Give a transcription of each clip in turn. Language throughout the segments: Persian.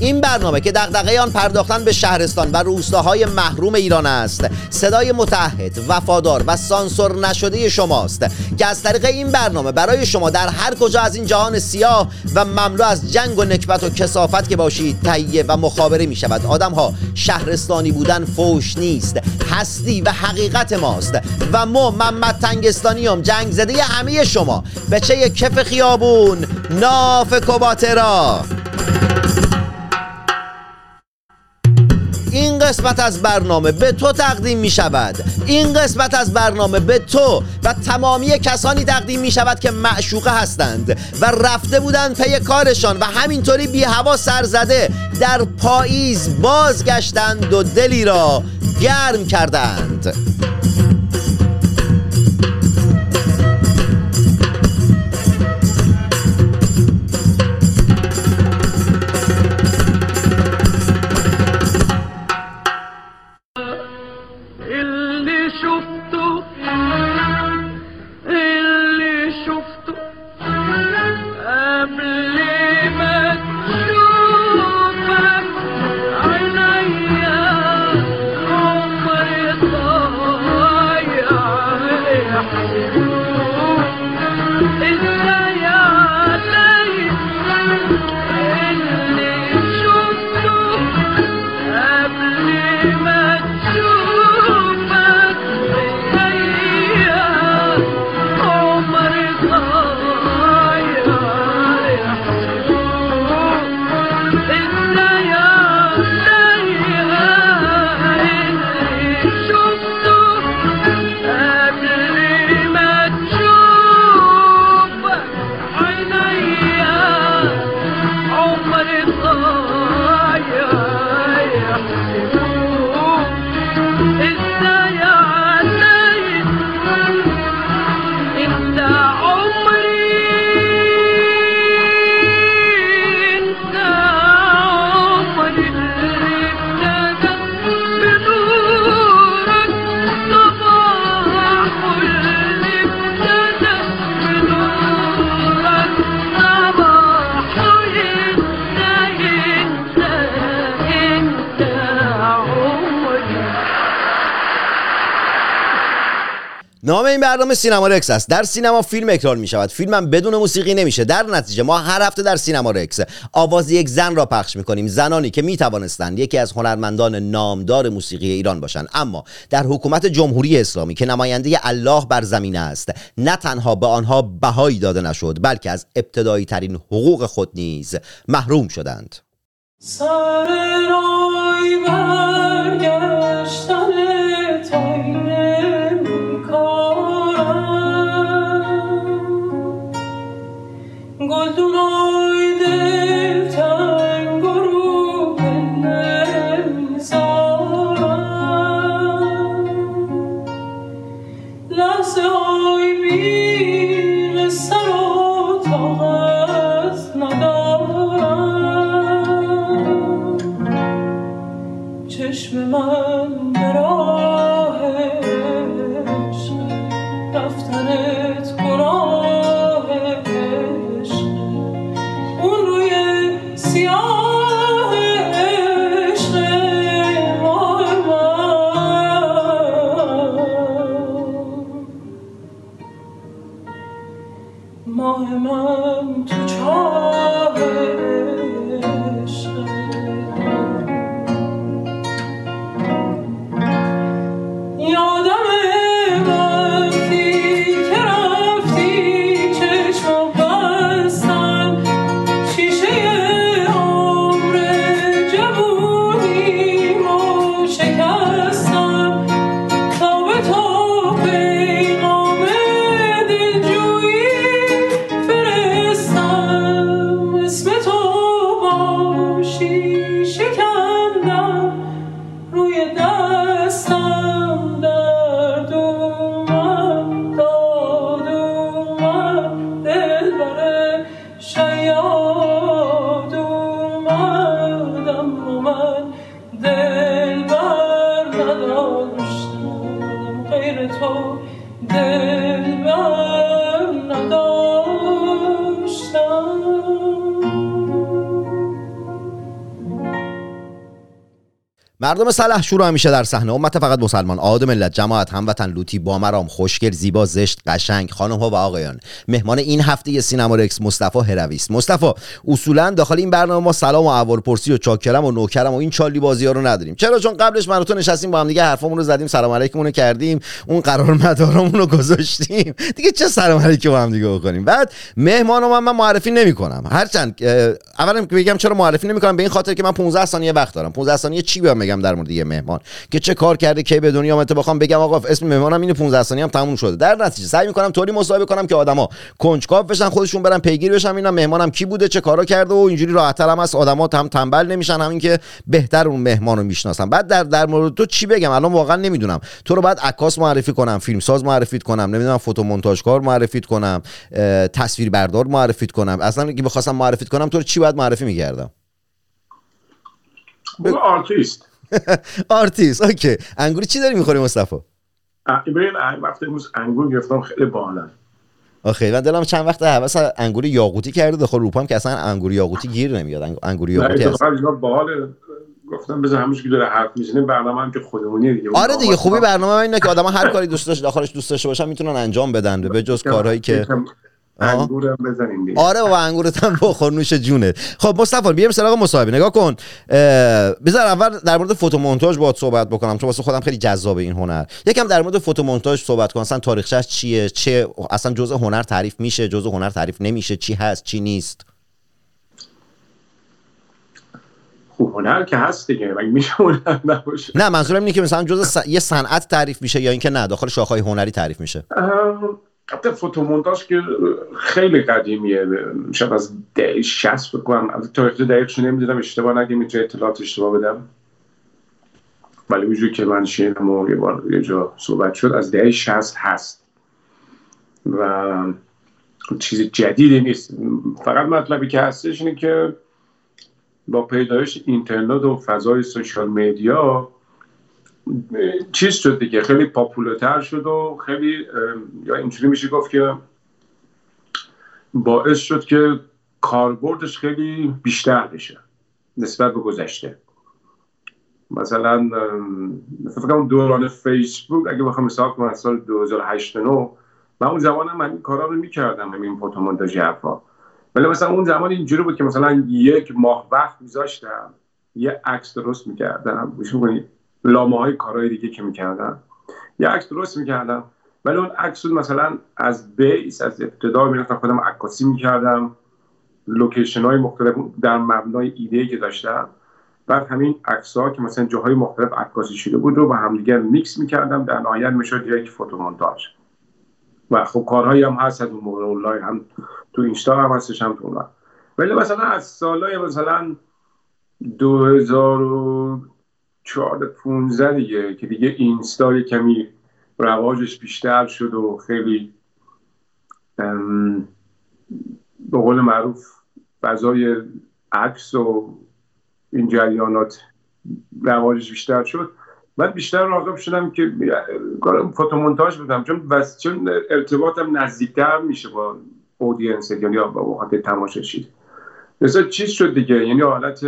این برنامه که دغدغه آن پرداختن به شهرستان و روستاهای محروم ایران است صدای متحد وفادار و سانسور نشده شماست که از طریق این برنامه برای شما در هر کجا از این جهان سیاه و مملو از جنگ و نکبت و کسافت که باشید تهیه و مخابره می شود. آدم ها شهرستانی بودن فوش نیست هستی و حقیقت ماست و ما محمد تنگستانیام جنگ زده همه شما. به چه کف خیابون؟ ناف کوباترا این قسمت از برنامه به تو تقدیم می شود. این قسمت از برنامه به تو و تمامی کسانی تقدیم می شود که معشوقه هستند و رفته بودند پی کارشان و همینطوری بی هوا سر زده در پاییز بازگشتند و دلی را گرم کردند. این برنامه سینما رکس است. در سینما فیلم اکرار می شود فیلمم بدون موسیقی نمیشه. در نتیجه ما هر هفته در سینما رکس. آواز یک زن را پخش می کنیم زنانی که می توانستند یکی از هنرمندان نامدار موسیقی ایران باشند. اما در حکومت جمهوری اسلامی که نماینده الله بر زمین است نه تنها به آنها بهایی داده نشد بلکه از ابتدایی ترین حقوق خود نیز محروم شدند. سر رای برگشتن مردم صلح شروع همیشه در صحنه. امت فقط مسلمان آد ملت جماعت هموطن لوتی بامرام خوشگل زیبا زشت قشنگ خانم ها و آقایان. مهمان این هفته سینما رکس مصطفی هروی است. مصطفی اصولا داخل این برنامه ما سلام و احوال پرسی و چاکرم و نوکرم و این چالی بازی ها رو نداریم. چرا؟ چون قبلش و تو نشستیم با هم دیگه حرفامون رو زدیم سلام علیکم رو کردیم اون قرار مدارمون رو گذاشتیم. دیگه چه سلام علیکم با هم دیگه بکنیم؟ بعد مهمان من, من معرفی نمی‌کنم. هرچند که بگم چرا معرفی نمی‌کنم؟ به این خاطر که من 15 ثانیه وقت دارم. 15 ثانیه چی بگم؟ در مورد یه مهمان. که چه کار کرده کی به دنیا آمده بخوام بگم آقا اسم مهمانم اینه 15 ثانیه هم تموم شده. در نتیجه سعی می‌کنم طوری مصاحبه کنم که آدما کنجکاو بشن خودشون برن پیگیر بشن اینا مهمانم کی بوده چه کارا کرده و اینجوری راحت‌تر هم هست. آدما هم تنبل نمیشن همین که بهتر اون مهمان رو می‌شناسن. بعد در در مورد تو چی بگم؟ الان واقعا نمی‌دونم. تو رو بعد عکاس معرفی کنم فیلمساز معرفی کنم نمی‌دونم فوتو مونتاژکار معرفی کنم اه، تصویربردار معرفی کنم. اصلا اگه بخواستم معرفی کنم تو رو چی باید معرفی می‌کردم؟ اون آرتیست. آرتیست okay. انگوری چی داری می‌خوری مصطفی؟ ببین اه، وقتی امروز انگور گرفتم خیلی بالا آخه من دلم چند وقت هوس انگوری یاقوتی کرده داخل اروپام که اصلا انگوری یاقوتی گیر نمیاد. انگ- انگوری نه یاقوتی باحال گفتم بذار همش که داره حرف می‌زنه برنامه هم که خودمونی دیگه. آره دیگه خوبی برنامه اینه که آدما هر کاری دوست داشت داخلش دوست داشته باشن می‌تونن انجام بدن به جز کارهایی که. انگورم بزنیم دیگه. آره بابا انگورت هم بخور نوش جونه. خب مصطفی بیام سراغ مصاحبه. نگاه کن. بذار اول در مورد فوتومونتاژ باهات صحبت بکنم چون واسه خودم خیلی جذابه این هنر. یکم در مورد فوتومونتاژ صحبت کن. اصلا تاریخچش چیه؟ چه اصلا جزء هنر تعریف میشه جزء هنر تعریف نمیشه؟ چی هست چی نیست؟ خوب هنر که هست دیگه. مگه میشه هنر نباشه؟ نه منظورم اینه که مثلا جزء س... یه صنعت تعریف میشه یا اینکه نه داخل شاخه‌های هنری تعریف میشه. البته فوتومونتاژ که خیلی قدیمیه. شاید از دهه 60 بکنم از تاریخ دقیقش نمی‌دونم اشتباه نگیم اینجا اطلاعات اشتباه بدم. ولی اونجوری که من شنیدم و یه بار یه جا صحبت شد از دهه 60 هست. و چیز جدیدی نیست. فقط مطلبی که هستش اینه که با پیدایش اینترنت و فضای سوشال میدیا چیز شد دیگه خیلی پاپولتر شد و خیلی یا اینجوری میشه گفت که باعث شد که کاربردش خیلی بیشتر بشه نسبت به گذشته. مثلا فکر کنم دوران فیسبوک اگه بخوام حساب کنم سال 2008 9 من اون زمان من این کارا رو می‌کردم همین فوتومونتاژ حرفا. ولی مثلا اون زمان اینجوری بود که مثلا یک ماه وقت میذاشتم یه عکس درست می‌کردم. لابه‌لای کارهای دیگه که می‌کردم یه عکس درست می‌کردم. ولی اون عکس مثلا از base از ابتدا می‌رفتم خودم عکاسی می‌کردم. لوکیشن های مختلف در مبنای ایده که داشتم. بعد همین عکس ها که مثلا جاهای مختلف عکاسی شده بود رو با همدیگه میکس می‌کردم. در نهایت می‌شد یک فوتومونتاژ. و خب کارهایی هم هست از اون موقع اونلاین هم تو اینستا هم هستش هم تو ولی مثلا از سالهای مثلا 2014 15 دیگه که دیگه اینستا کمی رواجش بیشتر شد و خیلی به قول معروف فضای عکس و این جریانات رواجش بیشتر شد. من بیشتر راغب شدم که فوتومونتاژ بدم چون بس چون ارتباطم نزدیکتر میشه با اودینس یعنی با وقت تماشاچی. مثلا چیز شد دیگه یعنی حالت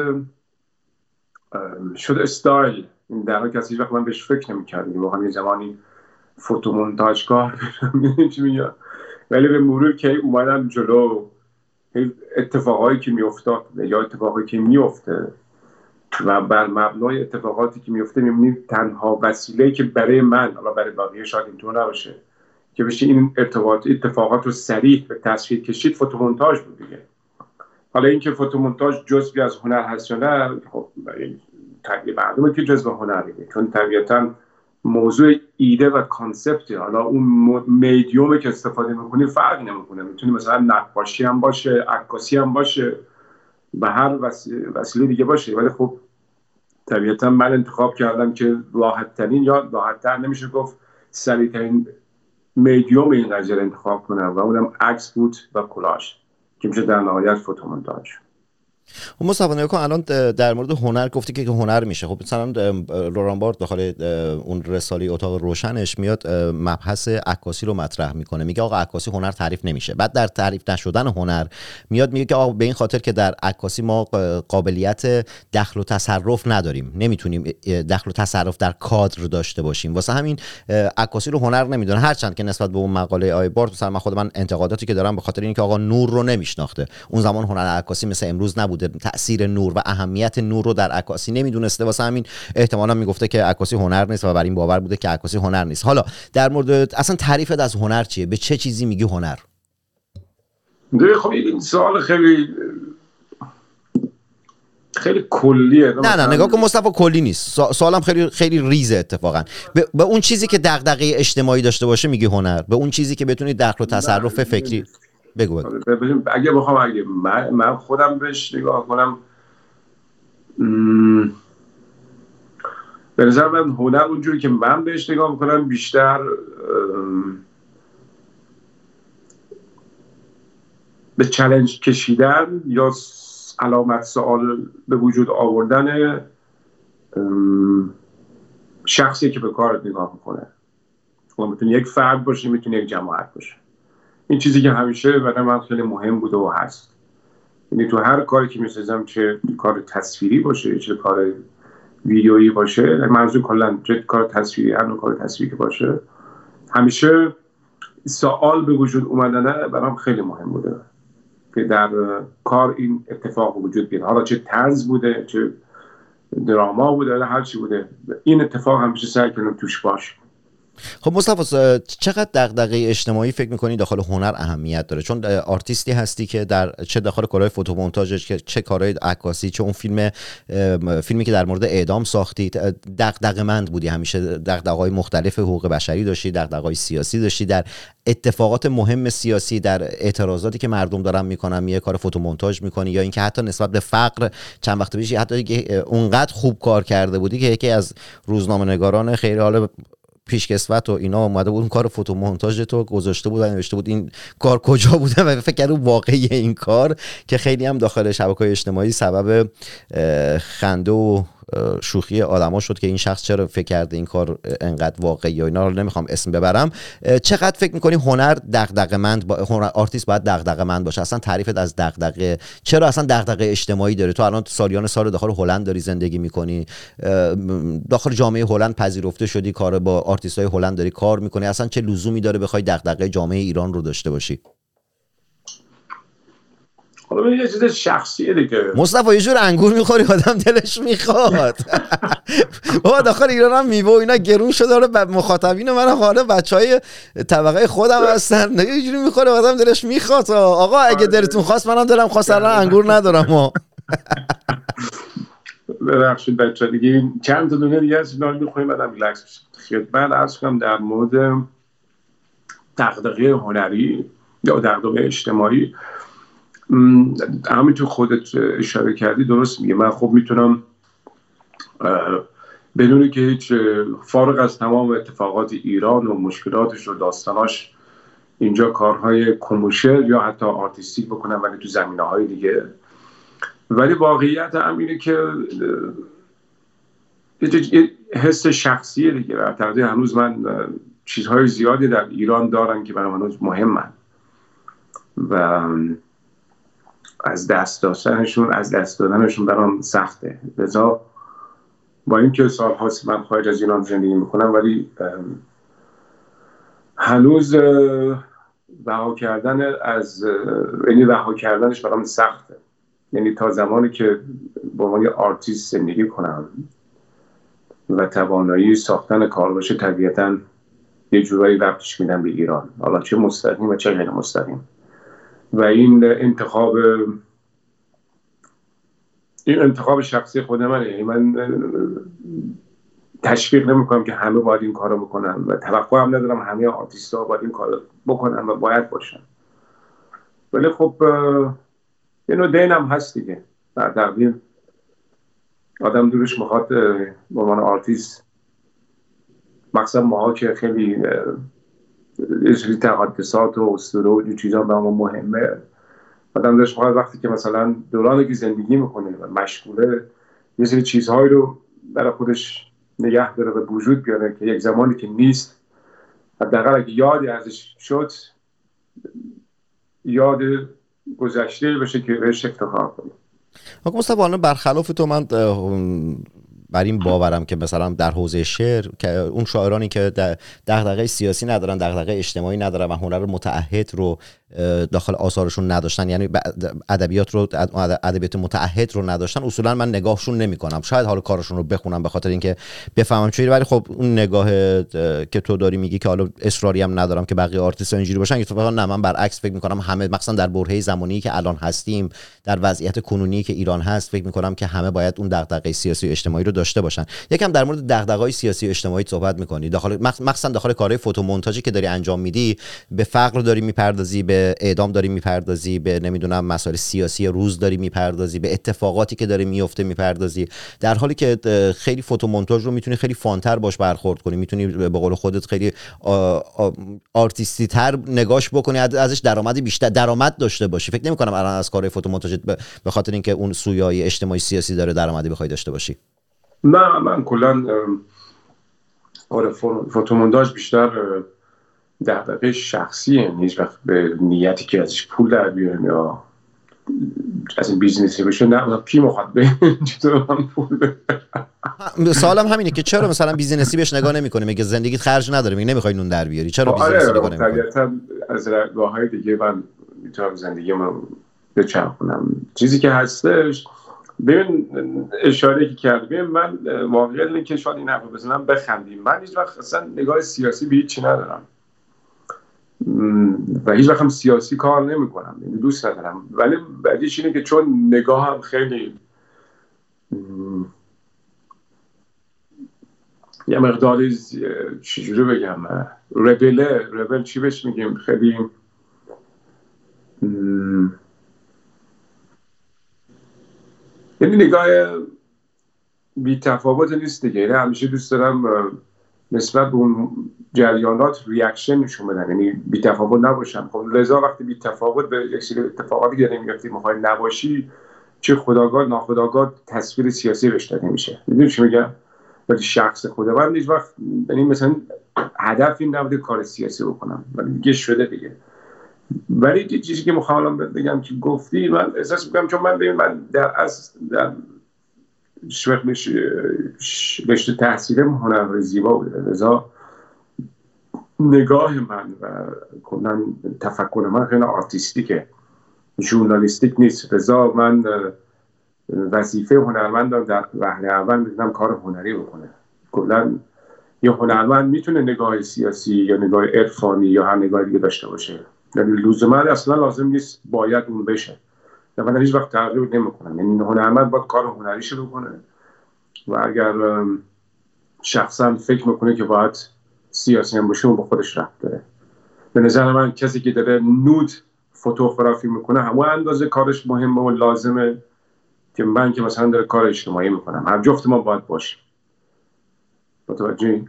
شد استایل. در از هیچ وقت من بهش فکر نمی‌کردم. واقعا یه زمانی فوتومونتاژکار می‌دونی چی میگم؟ ولی به مرور که اومدم جلو اتفاقایی که میافتاد یا اتفاقی که میفته و بر مبنای اتفاقاتی که میفته می‌بینید تنها وسیله که برای من حالا برای بقیه شاید اینطور نباشه که بشه این ارتباط اتفاقات رو سریع به تصویر کشید فوتومونتاژ بود دیگه. حالا اینکه فوتومونتاژ جزوی از هنر هست یا نه خب معلومه که جزو هنر دیگه چون طبیعتا موضوع ایده و concept حالا اون میدیومی که استفاده می‌کنی فرق نمی‌کنه. می‌تونی مثلا نقاشی هم باشه عکاسی هم باشه و هر وسیله, دیگه باشه. ولی خب طبیعتا من انتخاب کردم که راحت ترین یا راحت تر نمیشه گفت سریع ترین میدیوم این قضیه انتخاب کنم. و اونم عکس بود و کلاش که میشه در نهایت فوتومونتاژ خب مصطفی نگاه الان در مورد هنر گفتی که هنر میشه. خب مثلا لوران بارد داخل اون رساله اتاق روشنش میاد مبحث عکاسی رو مطرح می‌کنه. میگه آقا عکاسی هنر تعریف نمیشه. بعد در تعریف نشدن هنر میاد میگه که آقا به این خاطر که در عکاسی ما قابلیت دخل و تصرف نداریم. نمی‌تونیم دخل و تصرف در کادر داشته باشیم. واسه همین عکاسی رو هنر نمی‌دونه. هرچند که نسبت به اون مقاله آی بارد مثلا من خود من انتقاداتی که دارم به خاطر اینکه آقا نور رو نمیشناخته. اون زمان هنر عکاسی مثل امروز نبوده تاثیر نور و اهمیت نور رو در عکاسی نمی‌دونسته. واسه همین احتمالا می‌گفته که عکاسی هنر نیست و بر این باور بوده که عکاسی هنر نیست. حالا در مورد اصلا تعریفت از هنر چیه؟ به چه چیزی میگی هنر؟ خب این سوال خیلی خیلی کلیه. نه نه نگاه کن مصطفی کلی نیست. سوالم خیلی خیلی ریزه اتفاقا. به, به اون چیزی که دغدغه اجتماعی داشته باشه میگی هنر. به اون چیزی که بتونی دخل و تصرف فکری بگو بگو. آره، اگه بخوام اگه من خودم بهش نگاه کنم به نظر من هنر اونجوری که من بهش نگاه می‌کنم بیشتر به چلنج کشیدن یا علامت سوال به وجود آوردن شخصی که به کارت نگاه می‌کنه. شما می‌تونی یک فرد باشه می‌تونی یک جماعت باشه این چیزی که همیشه برای من خیلی مهم بوده و هست. یعنی تو هر کاری که می‌سازم چه کار تصویری باشه چه کار ویدیویی باشه منظور کلا چه کار تصویری هر کار تصویری باشه همیشه سوال به وجود اومدن برام خیلی مهم بوده. که در کار این اتفاق وجود بیاد حالا چه طرز بوده چه دراما بوده هر چی بوده. این اتفاق همیشه سعی کنم توش باشه. خب مصطفی چقدر دغدغه اجتماعی فکر می‌کنی داخل هنر اهمیت داره؟ چون آرتیستی هستی که در چه داخل کارهای فوتومونتاژ که چه کارهای عکاسی چه اون فیلم فیلمی که در مورد اعدام ساختی دغدغه مند بودی همیشه دغدغه‌های مختلف حقوق بشری داشتی دغدغه‌های سیاسی داشتی. در اتفاقات مهم سیاسی در اعتراضاتی که مردم دارن می‌کنن یه کار فوتومونتاژ می‌کنی یا اینکه حتی نسبت به فقر چند وقت پیش حتی اونقدر خوب کار کرده بودی که یکی از روزنامه نگاران خیلی حال پیشکسوت و اینا اومده بود اون کار فوتو مونتاژ تو گذاشته بود و نوشته بود این کار کجا بوده و فکر کردم واقعی این کار که خیلی هم داخل شبکه اجتماعی سبب خنده و شوخی آدما شد که این شخص چرا فکر کرده این کار انقدر واقعی یا اینا رو نمی‌خوام اسم ببرم. چقدر فکر می‌کنی هنر دغدغه مند با هنر آرتیست باید دغدغه مند باشه؟ اصلا تعریفت از دغدغه چرا اصلا دغدغه اجتماعی داره تو الان سالیان سال داخل هلند داری زندگی می‌کنی. داخل جامعه هلند پذیرفته شدی کار با آرتیست های هلند داری کار می‌کنی. اصلا چه لزومی داره بخوای دغدغه جامعه ایران رو داشته باشی؟ حالا یه چیز شخصیه دیگه. مصطفی یه جور انگور می‌خوری آدم دلش می‌خواد. بابا داخل ایران هم میوه اینا گرون شده. آره مخاطبین من حالا بچه های طبقه خودم هستن. یه جوری می‌خوره آدم دلش می‌خواد. آقا اگه آره. دلتون خواست منم دلم خواست الان انگور ندارم. ببخشید بچه دیگه چند تا دونه دیگه از اینا میخواییم بعدم ریلکس بشیم. خدمت عرض کنم در مورد دغدغه هنری یا دغدغه اجتماعی. همینطور خودت اشاره کردی درست میگه. من خب می‌تونم بدونی که هیچ فارغ از تمام اتفاقات ایران و مشکلاتش و داستاناش اینجا کارهای commercial یا حتی artistic بکنم ولی تو زمینه های دیگه. ولی واقعیت هم اینه که حس شخصیه دیگه. و هنوز من چیزهای زیادی در ایران دارم که برای هنوز مهمن. و از دست داشتنشون از دست دادنشون برام سخته. لذا با اینکه سال هاست من خارج از ایران زندگی می‌کنم ولی هنوز رها کردن از یعنی رها کردنش برام سخته. یعنی تا زمانی که با عنوان آرتیست زندگی کنم و توانایی ساختن کار باشه طبیعتا یه جورایی ربطش میدم به ایران. حالا چه مستقیم و چه غیر مستقیم و این انتخاب این انتخاب شخصی خود منه. یعنی من تشویق نمی‌کنم که همه باید این کارو بکنن و توقع هم ندارم همه آرتیست ها باید این کارو بکنن و باید باشن. ولی خب یه نوع دین هست دیگه. در تقدیر آدم دورش می‌خواد به عنوان آرتیست. مقصد ماها که خیلی یه سری تقدسات و اسطوره و چیزا به ما مهمه. آدم داشت وقتی که مثلا دورانی که زندگی می‌کنه و مشغوله یه سری چیزهایی رو برای خودش نگه داره و وجود بیاره که یک زمانی که نیست. حداقل اگه یادی ازش شد یاد گذشته بشه که بهش افتخار کنه. الان برخلاف تو من بر این باورم که مثلا در حوزه شعر که اون شاعرانی که دغدغه سیاسی ندارن دغدغه اجتماعی ندارن و هنر متعهد رو داخل آثارشون نداشتن. یعنی ادبیات رو اد- ادبیات متعهد رو نداشتن. اصولا من نگاهشون نمی‌کنم. شاید حالا کارشون رو بخونم به خاطر اینکه بفهمم چی ولی خب اون نگاه اه، که تو داری میگی که حالا اصراری هم ندارم که بقیه آرتیست اینجوری باشن اتفاقا نه من برعکس فکر می‌کنم همه مثلا در برهه زمانی که الان هستیم در وضعیت کنونی که ایران هست فکر می‌کنم که همه باید اون دغدغه سیاسی و اجتماعی رو داشته باشن. یکم در مورد دغدغه‌های سیاسی و اجتماعی صحبت می‌کنی. داخل مخ- مخصوصا داخل کارهای فوتومونتاژی که داری انجام میدی به فقر داری می‌پردازی به اعدام داری می‌پردازی به نمی‌دونم مسائل سیاسی روز داری می‌پردازی به اتفاقاتی که داره میفته می‌پردازی. در حالی که خیلی فوتومونتاژ رو می‌تونی خیلی fun تر باش برخورد کنی. می‌تونی به قول خودت خیلی آرتیستی تر نگاش بکنی. از- ازش درآمد بیشتر درآمد داشته باشی. فکر نمی‌کنم الان از کارهای فوتومونتاژ به خاطر اینکه اون سویه‌های اجتماعی سیاسی داره درآمدی بخوای داشته باشی. نه من کلا آره فو- فوتومونتاژ بیشتر دغدغه شخصیه. هیچ وقت به نیتی که ازش پول در بیاریم یا از این business ی بشه نه کی می‌خواد به من پول بده؟ سوالم همینه که چرا مثلا business ی بهش نگاه نمی‌کنی میگه زندگیت خرج نداره میگه نمی‌خوای نون در بیاری. چرا business ی آره نگاه نمی‌کنی؟ طبیعتا از راه های دیگه من می‌تونم زندگی رو بچرخونم. چیزی که هستش ببین اشاره که کرد ببین من واقعیت اینه که شاید این حرف بزنم بخندیم. من هیچ وقت اصلا نگاه سیاسی به هیچی ندارم. و هیچ وقت هم سیاسی کار نمی کنم دوست ندارم. ولی بعدیش اینه که چون نگاه هم خیلی یه مقداری چجوری بگم ربله ربل چی بهش میگیم؟ خیلی یعنی نگاه بی تفاوت نیست دیگه. یعنی همیشه دوست دارم نسبت به اون جریانات ریاکشن نشون بدن. یعنی بی تفاوت نباشم خب لذا وقتی بی تفاوت به یک اتفاقاتی داره میفته می‌خوای نباشی چه خداگاه ناخداگاه تصویر سیاسی بهش داده میشه می‌دونی چی میگم؟ ولی شخص خود من هیچ وقت یعنی مثلا هدف این نبوده کار سیاسی بکنم. ولی دیگه شده دیگه. ولی چیزی که می‌خوام بگم که گفتی من احساس می‌کنم چون من ببین من در از در شغلش رشته تحصیلم هنر زیبا بوده. لذا نگاه من و کلا تفکر من خیلی آرتیستیکه. ژورنالیستیک نیست. لذا من وظیفه هنرمندم در وهله اول می‌تونم کار هنری بکنه کلا یه هنرمند می‌تونه نگاه سیاسی یا نگاه عرفانی یا هر نگاه دیگه داشته باشه. یعنی لزوما اصلا لازم نیست باید اون بشه. و من هیچ وقت تغییر نمی‌کنم. یعنی هنرمند باید کار هنری شروع کنه و اگر شخصا فکر می‌کنه که باید سیاسی هم باشه اون با خودش رفت داره. به نظر من کسی که داره نود فوتوگرافی می‌کنه همون اندازه کارش مهمه و لازمه که من که مثلا داره کار اجتماعی می‌کنم. هر جفت ما باید باشیم. متوجه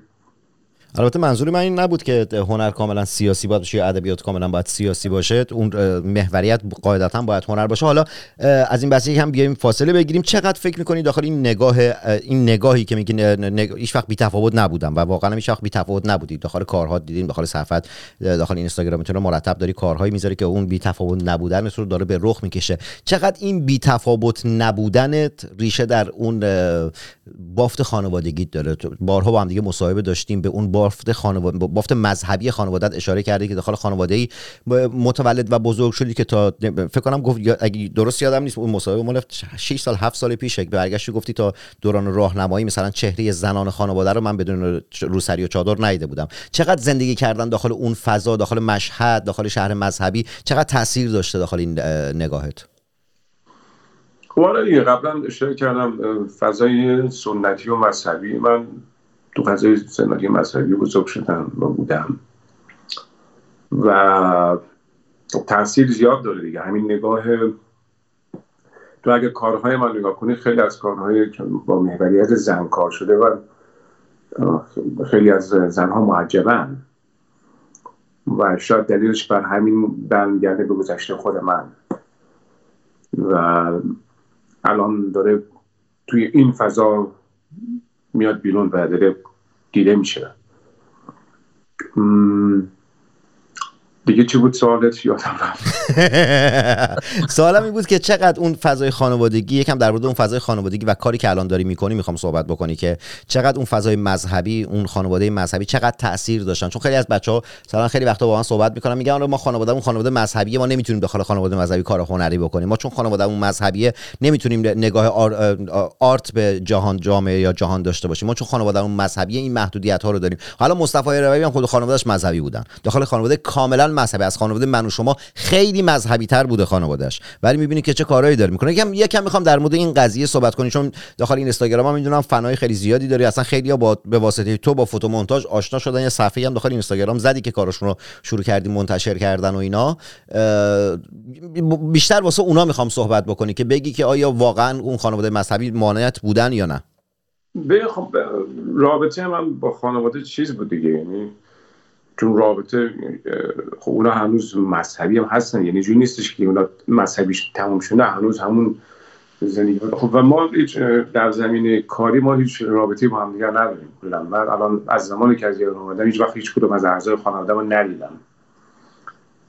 البته منظور من این نبود که هنر کاملا سیاسی باید باشه یا ادبیات کاملا باید سیاسی باشه. اون محوریت قاعدتا باید هنر باشه. حالا از این بحثی هم بیایم فاصله بگیریم. چقدر فکر می‌کنی داخل این نگاه اه، این نگاهی که میگی هیچ وقت بی تفاوت نبودم و واقعا هیچ وقت بی تفاوت نبودی. داخل کارها دیدیم داخل صفحت داخل اینستاگرام تو مرتب داری کارهایی می‌ذاری که اون بی تفاوت نبودن رو داره به رخ می‌کشه. چقدر این بی تفاوت نبودنت ریشه در اون بافت خانوادگی داره؟ بارها با هم دیگه مصاحبه داشتیم به اون بافت خانواده بافت مذهبی خانوادت اشاره کردی که داخل خانواده ای متولد و بزرگ شدی که تا فکر کنم گفت اگه درست یادم نیست اون مصاحبه مال 6 سال 7 سال پیشه. که برگشتی گفتی تا دوران راهنمایی مثلا چهره زنان خانواده رو من بدون روسری و چادر ندیده بودم. چقدر زندگی کردن داخل اون فضا داخل مشهد داخل شهر مذهبی چقدر تاثیر داشته داخل این اه، نگاهت؟ خب آره دیگه قبلا اشاره کردم فضای سنتی و مذهبی. من تو فضای سنتی و مذهبی بزرگ شدم و بودم. و تاثیر زیاد داره دیگه. همین نگاه تو اگه کارهای من نگاه کنی خیلی از کارهای با محوریت زن کار شده و خیلی از زنها معجبن. و شاید دلیلش بر همین برمیگرده به گذشته خود من. و الان داره توی این فضا میاد بیرون و داره دیده میشه. دیگه چی بود سوالت؟ یادم رفت. سوالم این بود که چقدر اون فضای خانوادگی یکم در مورد اون فضای خانوادگی و کاری که الان داری می‌کنی می‌خوام صحبت بکنی که چقدر اون فضای مذهبی اون خانواده مذهبی چقدر تاثیر داشتن؟ چون خیلی از بچه ها مثلا خیلی وقتا با من صحبت می‌کنن میگن آره ما خانواده اون خانواده مذهبی ما نمی‌تونیم داخل خانواده مذهبی کار هنری بکنیم. ما چون خانواده اون مذهبیه نمی‌تونیم نگاه آر- آرت به جهان جامعه یا جهان داشته باشیم. ما چون خانواده اون مذهبیه این محدودیت ها رو داریم. حالا مصطفی روی هم خود خانوادهش مذهبی بودن. داخل خانواده کاملا مذهبی. از خانواده من و شما خیلی مذهبی تر بوده خانوادهش ولی می‌بینی که چه کارهایی داره می‌کنه. یکم یکم می‌خوام در مورد این قضیه صحبت کنی چون داخل این اینستاگرام هم می‌دونم فنای خیلی زیادی داری. اصلا خیلی با به واسطه تو با فوتو مونتاژ آشنا شدن. یه صفحه هم داخل اینستاگرام زدی که کارشون رو شروع کردی منتشر کردن و اینا. بیشتر واسه اونا می‌خوام صحبت بکنی که بگی که آیا واقعا اون خانواده مذهبی مانعت بودن یا نه. خب رابطه من با خانواده چیز بود دیگه. یعنی چون رابطه خب اونا هنوز مذهبی هم هستن یعنی جوری نیستش که اونا مذهبیش تموم شده هنوز همون زندگی خب و ما هیچ در زمینه کاری ما هیچ رابطه با هم دیگر نداریم کلا. من الان از زمانی که از ایران اومدم هیچ وقت هیچ کدوم از اعضای خانواده من ندیدم.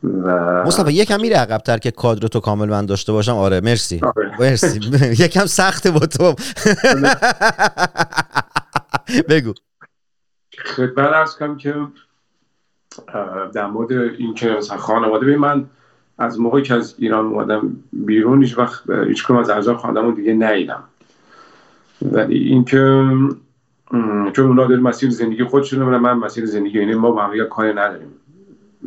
و مصطفی یکم میره عقبتر که کادر تو کامل من داشته باشم. آره مرسی. آره. مرسی. یکم سخته با تو. بگو. خدمت ارز کنم که در مورد این که مثلا خانواده من از موقعی که از ایران اومدم بیرون هیچ وقت هیچ از اعضای خانواده دیگه ندیدم ولی اینکه چون اونا مسیر زندگی خودشون و من مسیر زندگی یعنی ما با هم کاری نداریم.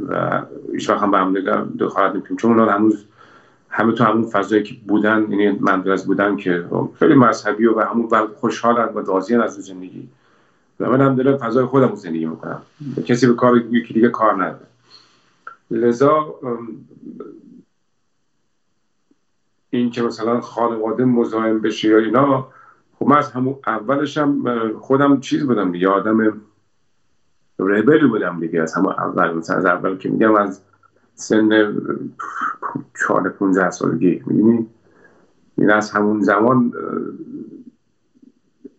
و هیچ وقت هم به هم دخالت نمی‌کنیم. چون اونا هنوز همه تو همون فضایی که بودن یعنی من از بودن که خیلی مذهبی و همون و خوشحالن و راضیان از زندگی. و من هم دارم فضای خودم رو زندگی می‌کنم. کسی به کار یکی دیگه کار نداره. لذا این که مثلا خانواده مزاحم بشه یا اینا خب من از همون اولش هم خودم چیز بودم دیگه آدم ریبل بودم دیگه از همون اول. مثلا از اول که میگم از سن چهار 15 سالگی. می‌دونی؟ این از همون زمان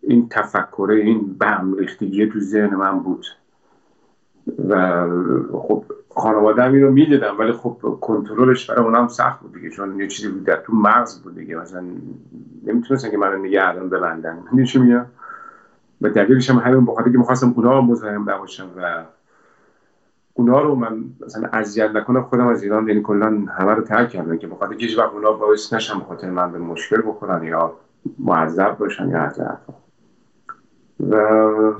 این تفکره این بم ریختگی تو ذهن من بود. و خب خانواده هم این رو می‌دیدم ولی خب کنترلش برای اونم سخت بود دیگه چون یه چیزی بود در تو مغز بود دیگه. مثلا نمی‌تونستن که منو نگه الان ببندن. می‌دونی میگم؟ و دلیلش هم همین بخاطر که می‌خواستم اونا مزاحم نباشم و اونا رو من مثلا اذیت نکنم خودم از ایران یعنی کلا همه رو ترک کردم که بخاطر که هیچ وقت اونا باعث نشم بخاطر من به مشکل بخورن یا معذب باشن یا. و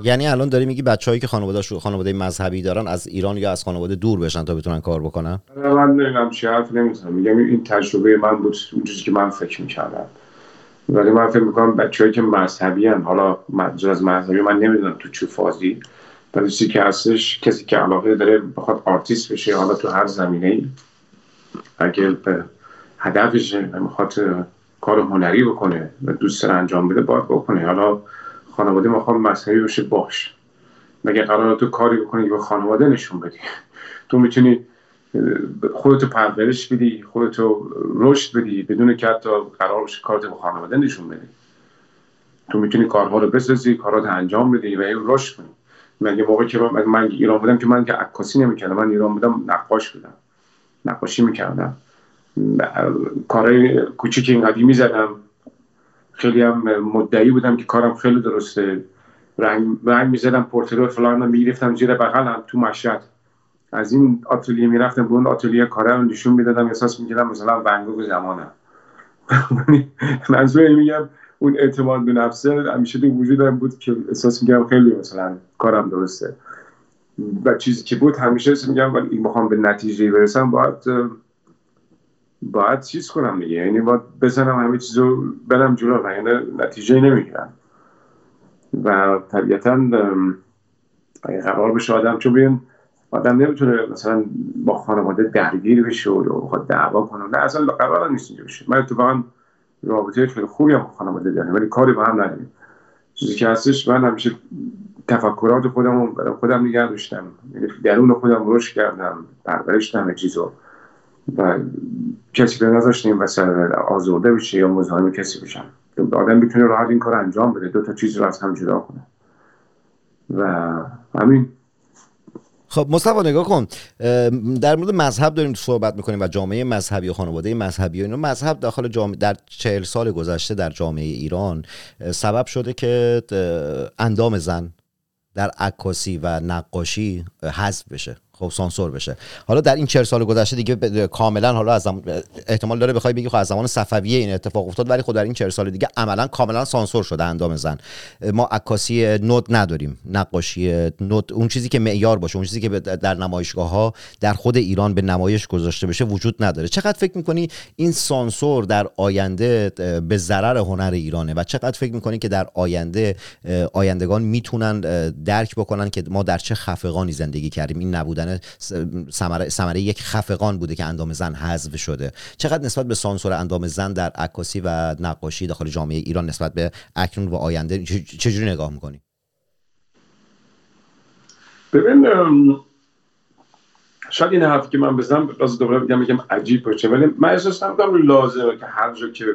یعنی الان داری میگی بچه‌هایی که خانواده خانواده مذهبی دارن از ایران یا از خانواده دور بشن تا بتونن کار بکنن؟ من نمی‌دونم چه حرف نمی‌زنم. میگم این تجربه من بود اون چیزی که من فکر می‌کردم. ولی من فکر می‌کنم بچه‌هایی که مذهبی‌ان. حالا منظور از مذهبی من نمی‌دونم تو چه فازی. ولی چیزی که هستش کسی که علاقه داره بخواد آرتیست بشه حالا تو هر زمینه ای اگه به هدفش می‌خواد کار هنری بکنه و دوست داره انجام بده باید بکنه. حالا خانواده می‌خواد مذهبی بشه باش. مگه قرار تو کاری بکنی که به خانواده نشون بدی؟ تو می‌تونی خودتو پرورش بدی خودتو رشد بدی بدون که حتی قرار باشه کارت به خانواده نشون بدی. تو می‌تونی کارها رو بسازی کارات انجام بدی و این رشد کنی. مگه موقعی که من, من ایران بودم که من که عکاسی نمی‌کردم من ایران بودم نقاش بودم نقاشی می‌کردم. کارهای کوچیک این قدیمی زدم خیلی هم مدعی بودم که کارم خیلی درسته. رنگ, رنگ می‌زدم پورترو فلان رو می‌گرفتم زیر بغلم تو مشهد. از این آتلیه می‌رفتم به اون آتلیه کاره رو نشون می‌دادم. احساس می‌کردم مثلا ونگوگ زمانم منظور میگم اون اعتماد به نفسه همیشه تو وجودم بود که احساس میگم خیلی مثلا کارم درسته. و چیزی که بود همیشه میگم ولی می‌خوام به نتیجه برسم باید باید چیز کنم دیگه. یعنی باید بزنم همه چیزو برم جلو و یعنی نتیجه نمی‌گیرم. و طبیعتا اگه قرار بشه آدم چون بین آدم نمی‌تونه مثلا با خانواده درگیر بشه و بخواد دعوا کنه. نه اصلا قرار نیست اینجا بشه. من اتفاقا رابطه خیلی خوبی هم با خانواده داریم ولی کاری با هم نداریم. چیزی که هستش من همیشه تفکرات خودم رو برای خودم نگه یعنی درون خودم رشد کردم پرورش همه چیزو و کسی رو نذاشته این وسط آزرده بشه یا مزاحم کسی بشن. آدم می‌تونه راحت این کار انجام بده. دو تا چیز رو از هم جدا کنه. و همین. خب مصطفی نگاه کن. در مورد مذهب داریم صحبت می‌کنیم و جامعه مذهبی و خانواده مذهبی و اینا. مذهب داخل جامعه در چهل سال گذشته در جامعه ایران سبب شده که اندام زن در عکاسی و نقاشی حذف بشه. خب سانسور بشه. حالا در این چهل سال گذشته دیگه ب- کاملا حالا از احتمال داره بخوای بگی خب از زمان صفویه این اتفاق افتاد ولی خب در این چهل سال دیگه عملا کاملا سانسور شده اندام زن. ما عکاسی نود نداریم نقاشی نود اون چیزی که معیار باشه اون چیزی که در نمایشگاه ها در خود ایران به نمایش گذاشته بشه وجود نداره. چقدر فکر می‌کنی این سانسور در آینده به ضرر هنر ایرانه و چقدر فکر می‌کنی که در آینده آیندگان می‌تونن درک بکنن که ما در چه خفقانی زندگی کردیم؟ این نبودن س- ثمره ثمره یک خفقان بوده که اندام زن حذف شده. چقدر نسبت به سانسور اندام زن در عکاسی و نقاشی داخل جامعه ایران نسبت به اکنون و آینده چجوری نگاه می‌کنی؟ ببین شاید این حرفی که من بزنم باز دوباره بگم یکم عجیب باشه. ولی من احساس نمی‌کنم لازمه که هر جا که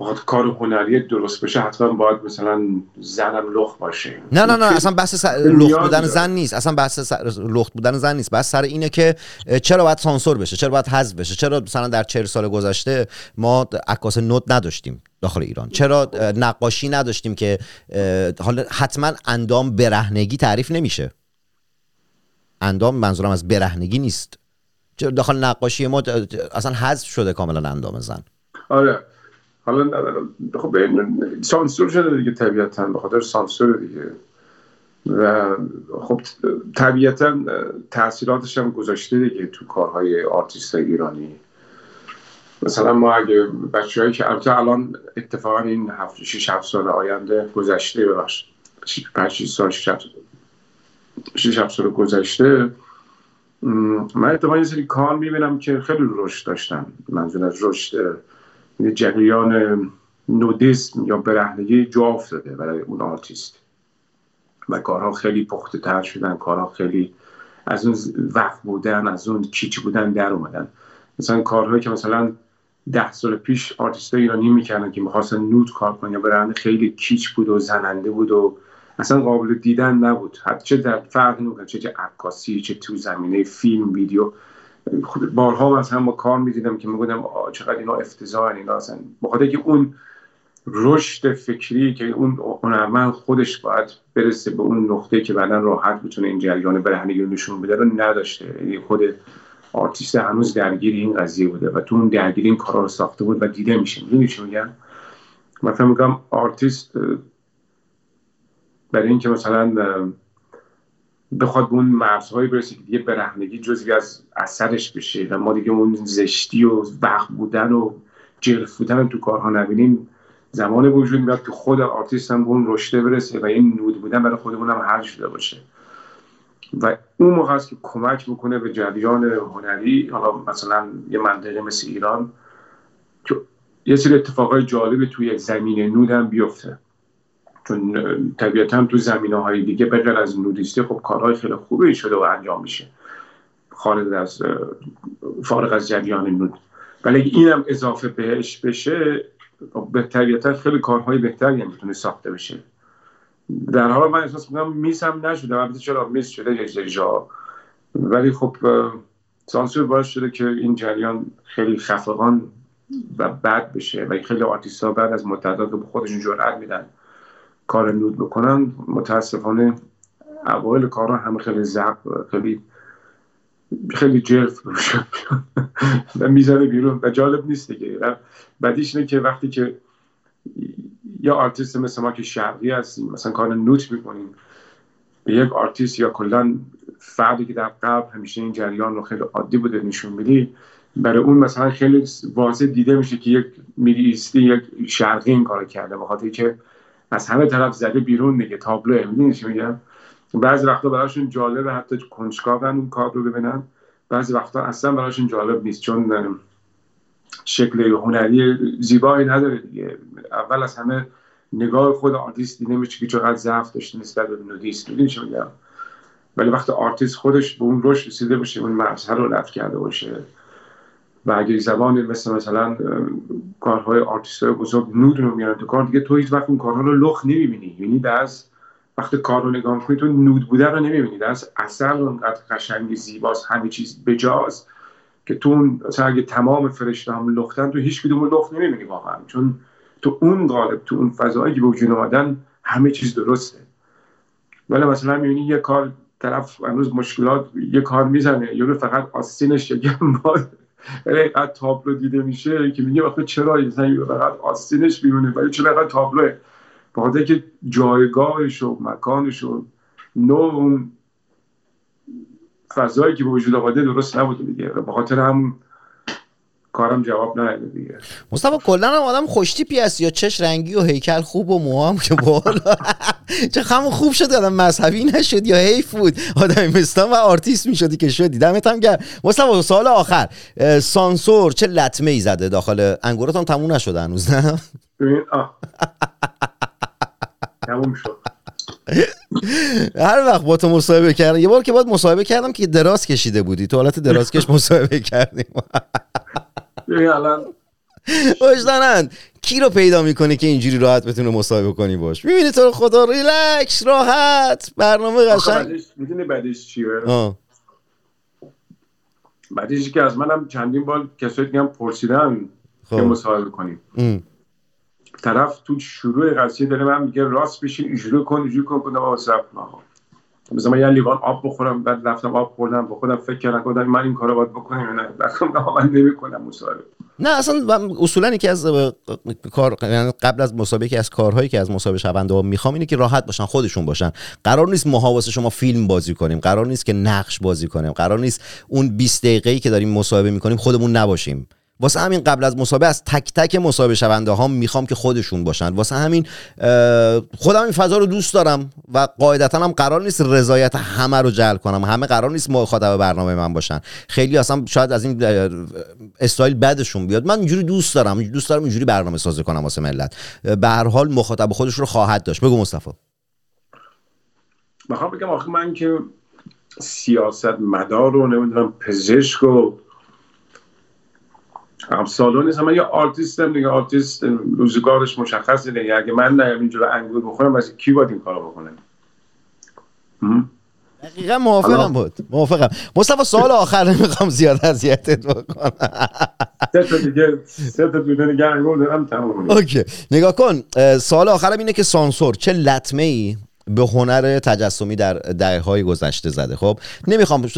بخواد کار هنری درست بشه حتما باید مثلا زنم لخ باشه. نه نه نه اصلا بحث س... نیاز لخت بودن داره. زن نیست. اصلا بحث س... لخت بودن زن نیست. بحث سر اینه که چرا باید سانسور بشه؟ چرا باید حذف بشه؟ چرا مثلا در چهل سال گذشته ما عکاس نوت نداشتیم داخل ایران؟ چرا نقاشی نداشتیم که حالا حتما اندام برهنگی تعریف نمیشه. اندام منظورم از برهنگی نیست. چرا داخل نقاشی ما اصلا حذف شده کاملا اندام زن؟ آره. حالا خب سانسور شده دیگه طبیعتا به خاطر سانسور دیگه. و خب طبیعتا تاثیراتش هم گذاشته دیگه تو کارهای آرتیست ایرانی. مثلا ما اگه بچه‌هایی که البته الان اتفاقا این هفت شیش هفت سال آینده گذشته ببخش پنج شیش سال شیش هفت شیش هفت سال گذشته. من اتفاقا یه سری کار می‌بینم که خیلی رشد داشتن. منظور از رشد جریان نودیسم یا برهنگی جا افتاده برای اون آرتیست. و کارها خیلی پخته تر شدن کارها خیلی از اون وقیح بودن از اون کیچ بودن در اومدن. مثلا کارهایی که مثلا ده سال پیش آرتیست ایرانی می‌کردن که می‌خواستن nude کار کنن یا برهنه خیلی کیچ بود و زننده بود و اصلا قابل دیدن نبود. حتی چه در فرق نمی‌کرد چه چه عکاسی چه تو زمینه فیلم ویدیو. خود بارها مثلا ما کار می‌دیدم که می‌گفتم چقدر اینا افتضاحن اینا اصلا بخاطر که اون رشد فکری که اون هنرمند خودش باید برسه به اون نقطه که بعدا راحت بتونه این جریان برهنگی رو نشون بده رو نداشته. یعنی خود آرتیست هنوز درگیر این قضیه بوده و تو اون درگیری این کارا رو ساخته بود و دیده میشه. می‌دونی چی میگم؟ مثلا میگم آرتیست برای اینکه مثلا بخواد به اون مرزهایی برسه که دیگه برهنگی جزوی از اثرش بشه و ما دیگه اون زشتی و وقیح بودن و جلف بودن تو کارها نبینیم. زمان وجود میاد که خود آرتیست هم به اون رشده برسه و این nude بودن برای خودمون هم حل شده باشه. و اون موقع که کمک بکنه به جریان هنری حالا مثلا یه منطقه مثل ایران که یه سری اتفاقای جالبی توی زمینه nude هم بیفته. چون طبیعتا تو زمینه های دیگه بغیر از نودیستی خب کارهای خیلی خوبی شده و انجام میشه. خارج از فارغ از جریان نود. ولی اینم اضافه بهش بشه خب به طبیعتا خیلی کارهای بهتری هم می‌تونه ساخته بشه. در حال من احساس می‌کنم میز هم نشده. البته چرا میز شده یه جا. ولی خب سانسور باعث شده که این جریان خیلی خفقان و بد بشه و خیلی آرتیست بعد از مدت که به خودشون جرأت میدن. کار nude بکنن متاسفانه اوایل کارها همه خیلی زب خیلی خیلی جلف میشه و می‌زنه بیرون و جالب نیست دیگه. بعدیش اینه که وقتی که یا آرتیست مثل ما که شرقی هستیم مثلا کار nude می‌کنیم به یک آرتیست یا کلا فردی که در غرب همیشه این جریان رو خیلی عادی بوده نشون میدی برای اون مثلا خیلی واضح دیده میشه که یک آرتیستی یک شرقی این کار کرده. بخاطر که از همه طرف زده بیرون دیگه. تابلو می‌دونی چی میگم؟ بعضی وقتا براشون جالبه حتی کنجکاون اون کار رو ببینن. بعضی وقتا اصلا براشون جالب نیست چون شکل هنری زیبایی نداره دیگه. اول از همه نگاه خود آرتیست دیده میشه که چقدر ضعف داشته نسبت به نودیست می‌دونی چی میگم؟ ولی وقتی آرتیست خودش به اون رشد رسیده باشه اون مرزها رو رد کرده باشه. و اگه زبان مثل مثلا کارهای آرتیست های بزرگ nude رو میارن تو کار. دیگه تو هیچ وقت اون کارها رو لخت نمی‌بینی. یعنی از وقتی کار رو نگاه می‌کنی تو nude بودن رو نمی‌بینی. از اصل اونقدر قشنگ زیباست همه چیز بجاست که تو اون اگه تمام فرشته هم لختن تو هیچ کدوم لخت نمی‌بینی واقعا. چون تو اون قالب تو اون فضایی که به وجود اومدن همه چیز درسته. ولی مثلا می‌بینی یه کار طرف هنوز مشکلات یه کار می‌زنه یا فقط آستینش یه ولی اینقدر تابلو دیده میشه که میگه آخه چرا یه فقط آستینش بیرونه ولی چرا اینقدر تابلوه؟ به خاطر که جایگاهش و مکانش و نوع اون فضایی که به وجود آمده درست نبوده دیگه. و به خاطر هم کارم جواب نداده دیگه. مصطفی کلا هم آدم خوشتیپی هست. یا چش رنگی و هیکل خوب و موهام که بالا. چقدم خوب شد آدم مذهبی نشد یا حیف بود. آدم مثلا و آرتیست می‌شدی که شدی. دمت هم گرم. مصطفی سوال آخر. سانسور چه لطمه ای زده داخل انگورات؟ هم تموم نشده هنوز نه؟ تموم شد. هر وقت با تو مصاحبه کردم. یه بار که باید مصاحبه کردم که دراز کشیده بودی. تو حالت درازکش مصاحبه کردیم. ببین الان کی رو پیدا می‌کنی که اینجوری راحت بتونه مصاحبه کنی باش می‌بینی تو رو خدا ریلکس راحت برنامه قشنگ می‌دونی بعدش چیه آه. بعدش که از منم چندین بار کسایی دیگه هم پرسیدن خب. که مصاحبه کنیم ام. طرف تو شروع قضیه داره من میگه راست بشین اینجوری کن اینجوری کن کنم آقا صبر کن آقا. مثلا من یه لیوان آب بخورم بعد رفتم آب خوردم با خودم فکر کردم گفتم من این کارو باید بکنم یا نه؟ من نمی‌کنم مصاحبه. نه اصلا اصولا یکی از کار یعنی قبل از مسابقه از کارهایی که از مسابقه شونده ها می‌خوام اینه که راحت باشن خودشون باشن. قرار نیست ما واسه شما فیلم بازی کنیم قرار نیست که نقش بازی کنیم قرار نیست اون 20 دقیقه‌ای که داریم مصاحبه می‌کنیم خودمون نباشیم. واسه همین قبل از مسابقه از تک تک مسابقه شونده ها می‌خوام که خودشون باشن. واسه همین خودم این فضا رو دوست دارم و قاعدتا هم قرار نیست رضایت همه رو جلب کنم. همه قرار نیست مخاطب برنامه من باشن. خیلی اصلا شاید از این استایل بدشون بیاد. من اینجوری دوست دارم. دوست دارم اینجوری برنامه سازی کنم واسه ملت. به هر حال مخاطب خودش رو خواهد داشت. بگو مصطفی. می‌خوام بگم آخه من که سیاست مدار رو نمی‌دونم پزشک و امثال نیستم من یه آرتیستم دیگه آرتیست روزگارش مشخصه دیگه اگه من نیام اینجور انگور بخورم از کی باید این کارو بکنه؟ هم؟ دقیقا موافقم بود. موافقم. مصطفی سوال آخر نمی‌خوام زیاد اذیتت بکنم. سه تا دیگه سه تا دیگه انگور دارم تمام اوکی. نگاه کن. سوال آخرم اینه که سانسور چه لطمه ای به هنر تجسمی در دهه های گذشته زده. خب نمی‌خوام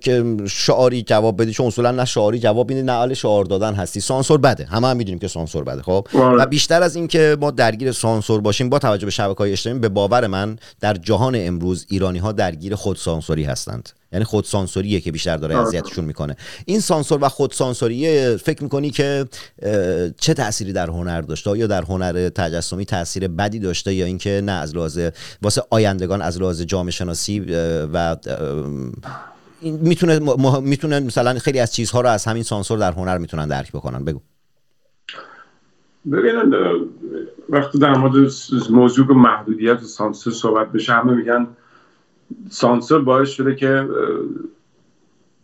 که شعاری جواب بدی چون اصولا نه شعاری جواب میدی نه اهل شعار دادن هستی. سانسور بده. همه هم می‌دونیم که سانسور بده. خب آره. و بیشتر از این که ما درگیر سانسور باشیم با توجه به شبکه های اجتماعی به باور من در جهان امروز ایرانی ها درگیر خود سانسوری هستند. یعنی خود سانسوریه که بیشتر داره آره. اذیتشون می‌کنه. این سانسور و خود سانسوریه فکر می‌کنی که چه تأثیری در هنر داشته؟ یا در هنر تجسمی تاثیر بدی داشته یا اینکه نه از لحاظ واسه آیندگان از لحاظ جامعه شناسی و می‌تونه می‌تونه مثلا خیلی از چیزها رو از همین سانسور در هنر می‌تونن درک بکنن؟ بگو. ببینید اه، وقتی در مورد موضوع محدودیت و سانسور صحبت بشه همه میگن سانسور باعث شده که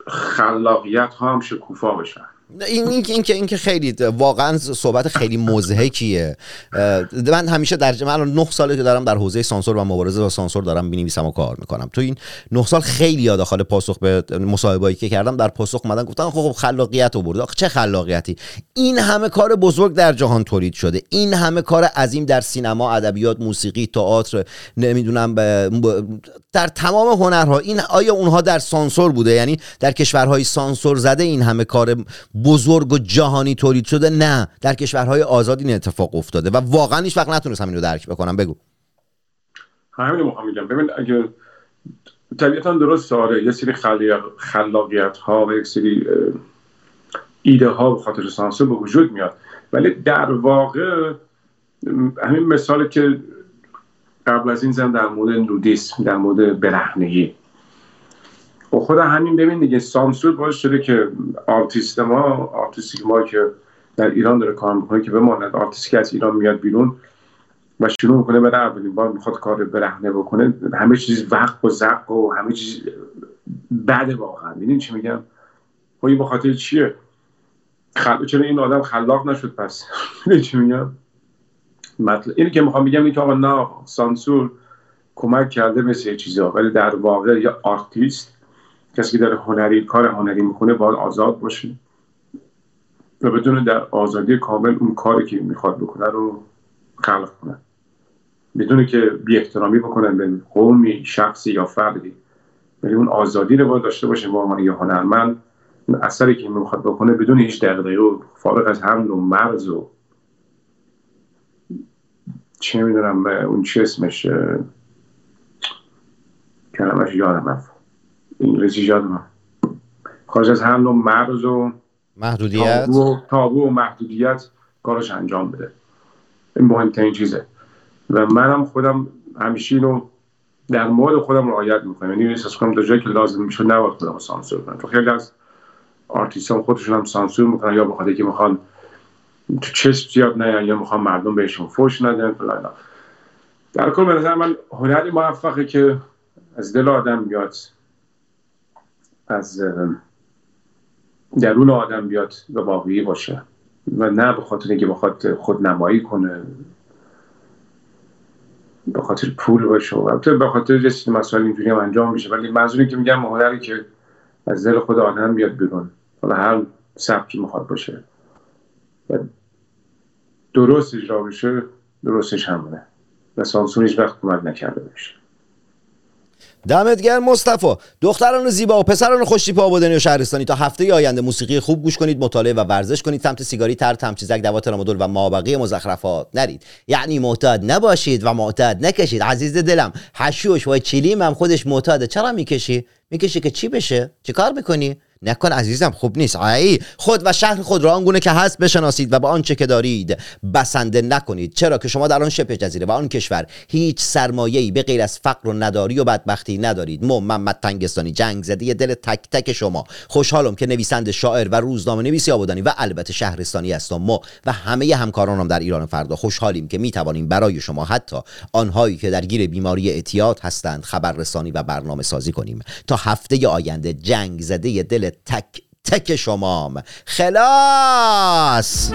خلاقیت ها هم شکوفا بشن. این این که این که خیلی واقعا صحبت خیلی مضحکیه من همیشه در من الان 9 ساله که دارم در حوزه سانسور و مبارزه با سانسور دارم می‌نویسم و کار می‌کنم. تو این 9 سال خیلی یا داخل پاسخ به مصاحبه‌ای که کردم در پاسخ اومدن گفتن خب خلاقیت آورد چه خلاقیتی؟ این همه کار بزرگ در جهان تولید شده. این همه کار عظیم در سینما ادبیات موسیقی تئاتر نمی‌دونم در تمام هنرها. این آیا اونها در سانسور بوده؟ یعنی در کشورهای سانسور زده این همه کار بزرگ و جهانی تولید شده نه. در کشورهای آزاد این اتفاق افتاده و واقعا هیچ وقت نتونستم اینو درک بکنم. بگو. همین می‌خوام میگم ببین اگه طبیعتا درست آره یه سری خلاق- خلاقیت ها و یک سری ایده ها به خاطر سانسور به وجود میاد. ولی در واقع همین مثالی که قبل از این زدم در مورد نودیسم در مورد برهنگی و خود همین ببین دیگه سانسور باعث شده که آرتیست ما آرتیستی ما که در ایران داره کار می‌کنه که بماند. آرتیستی که از ایران میاد بیرون و شروع می‌کنه برای اولین بار می‌خواد کار برهنه بکنه همه چیز وقت و زق و همه چیز بده واقعا. می‌دونی چی میگم؟ خب این به خاطر چیه؟ خل... چرا این آدم خلاق نشد پس؟ چی میگم؟ مطلب اینی که می‌خوام بگم این که آقا نه سانسور کمک کرده به سه چیزا ولی در واقع یا آرتیست کسی که داره هنری کار هنری می‌کنه باید آزاد باشه و بدون در آزادی کامل اون کاری که می‌خواد بکنه رو خلق کنه. بدون که بی احترامی بکنن به قومی شخصی یا فردی. ولی اون آزادی رو باید داشته باشه به عنوان یه هنرمند. اثری که می‌خواد بکنه بدون هیچ دغدغه و فارغ از حمل و مرز و چه می‌دونم اون چی اسمش کلمش یادم رفت. انگلیسی رفت. خارج از حمل و مرز و محدودیت. تابو و, تابو و محدودیت کارش انجام بده. این مهمترین چیزه. و منم خودم همیشه اینو در مورد خودم رعایت می‌کنم. یعنی احساس کنم در جایی که لازم میشه نباید خودم سانسور کنم. چون خیلی از آرتیستان خودشون هم سانسور می‌کنن یا بخاطر که می‌خوان تو چشم زیاد نیان یا می‌خوان مردم بهشون فوش ندن فلان. در کل به نظر من هنری موفقه که از دل آدم بیاد. از درون آدم بیاد و واقعی باشه. و نه به خاطر اینکه بخواد خودنمایی کنه. به خاطر پول باشه. و البته به خاطر سری مسائل اینجوری هم انجام میشه. ولی منظوری که میگم هنری که از دل خود آدم بیاد بیرون. حالا هر سبکی می‌خواد باشه. و درست اجرا بشه درستش همونه. و سانسور هیچ وقت کمک نکرده باشه. دمت گرم مصطفی. دختران زیبا و پسران خوشتیپ آبادانی و شهرستانی. تا هفته آینده موسیقی خوب گوش کنید مطالعه و ورزش کنید. سمت سیگاری تر تمچیزک دوات رامادول و مابقی مزخرفات نرید. یعنی معتاد نباشید و معتاد نکشید. عزیز دلم حشوش و چلیم هم خودش معتاده. چرا می‌کشی؟ می‌کشی که چی بشه؟ چه کار می‌کنی؟ نکن عزیزم خوب نیست. ای خود و شهر خود را آنگونه که هست بشناسید و به آنچه که دارید بسنده نکنید. چرا که شما در آن شبه جزیره و آن کشور هیچ سرمایه‌ای به غیر از فقر و نداری و بدبختی ندارید. محمد تنگستانی جنگ زده دل تک تک شما. خوشحالم که نویسنده شاعر و روزنامه نویسی آبادانی و البته شهرستانی هستم ما و همه همکارانم در ایران فردا. خوشحالیم که می توانیم برای شما حتی آنهایی که درگیر بیماری اعتیاد هستند خبررسانی و برنامه سازی کنیم. تا هفته آینده جنگ زده دل تک تک شمام. خلاص.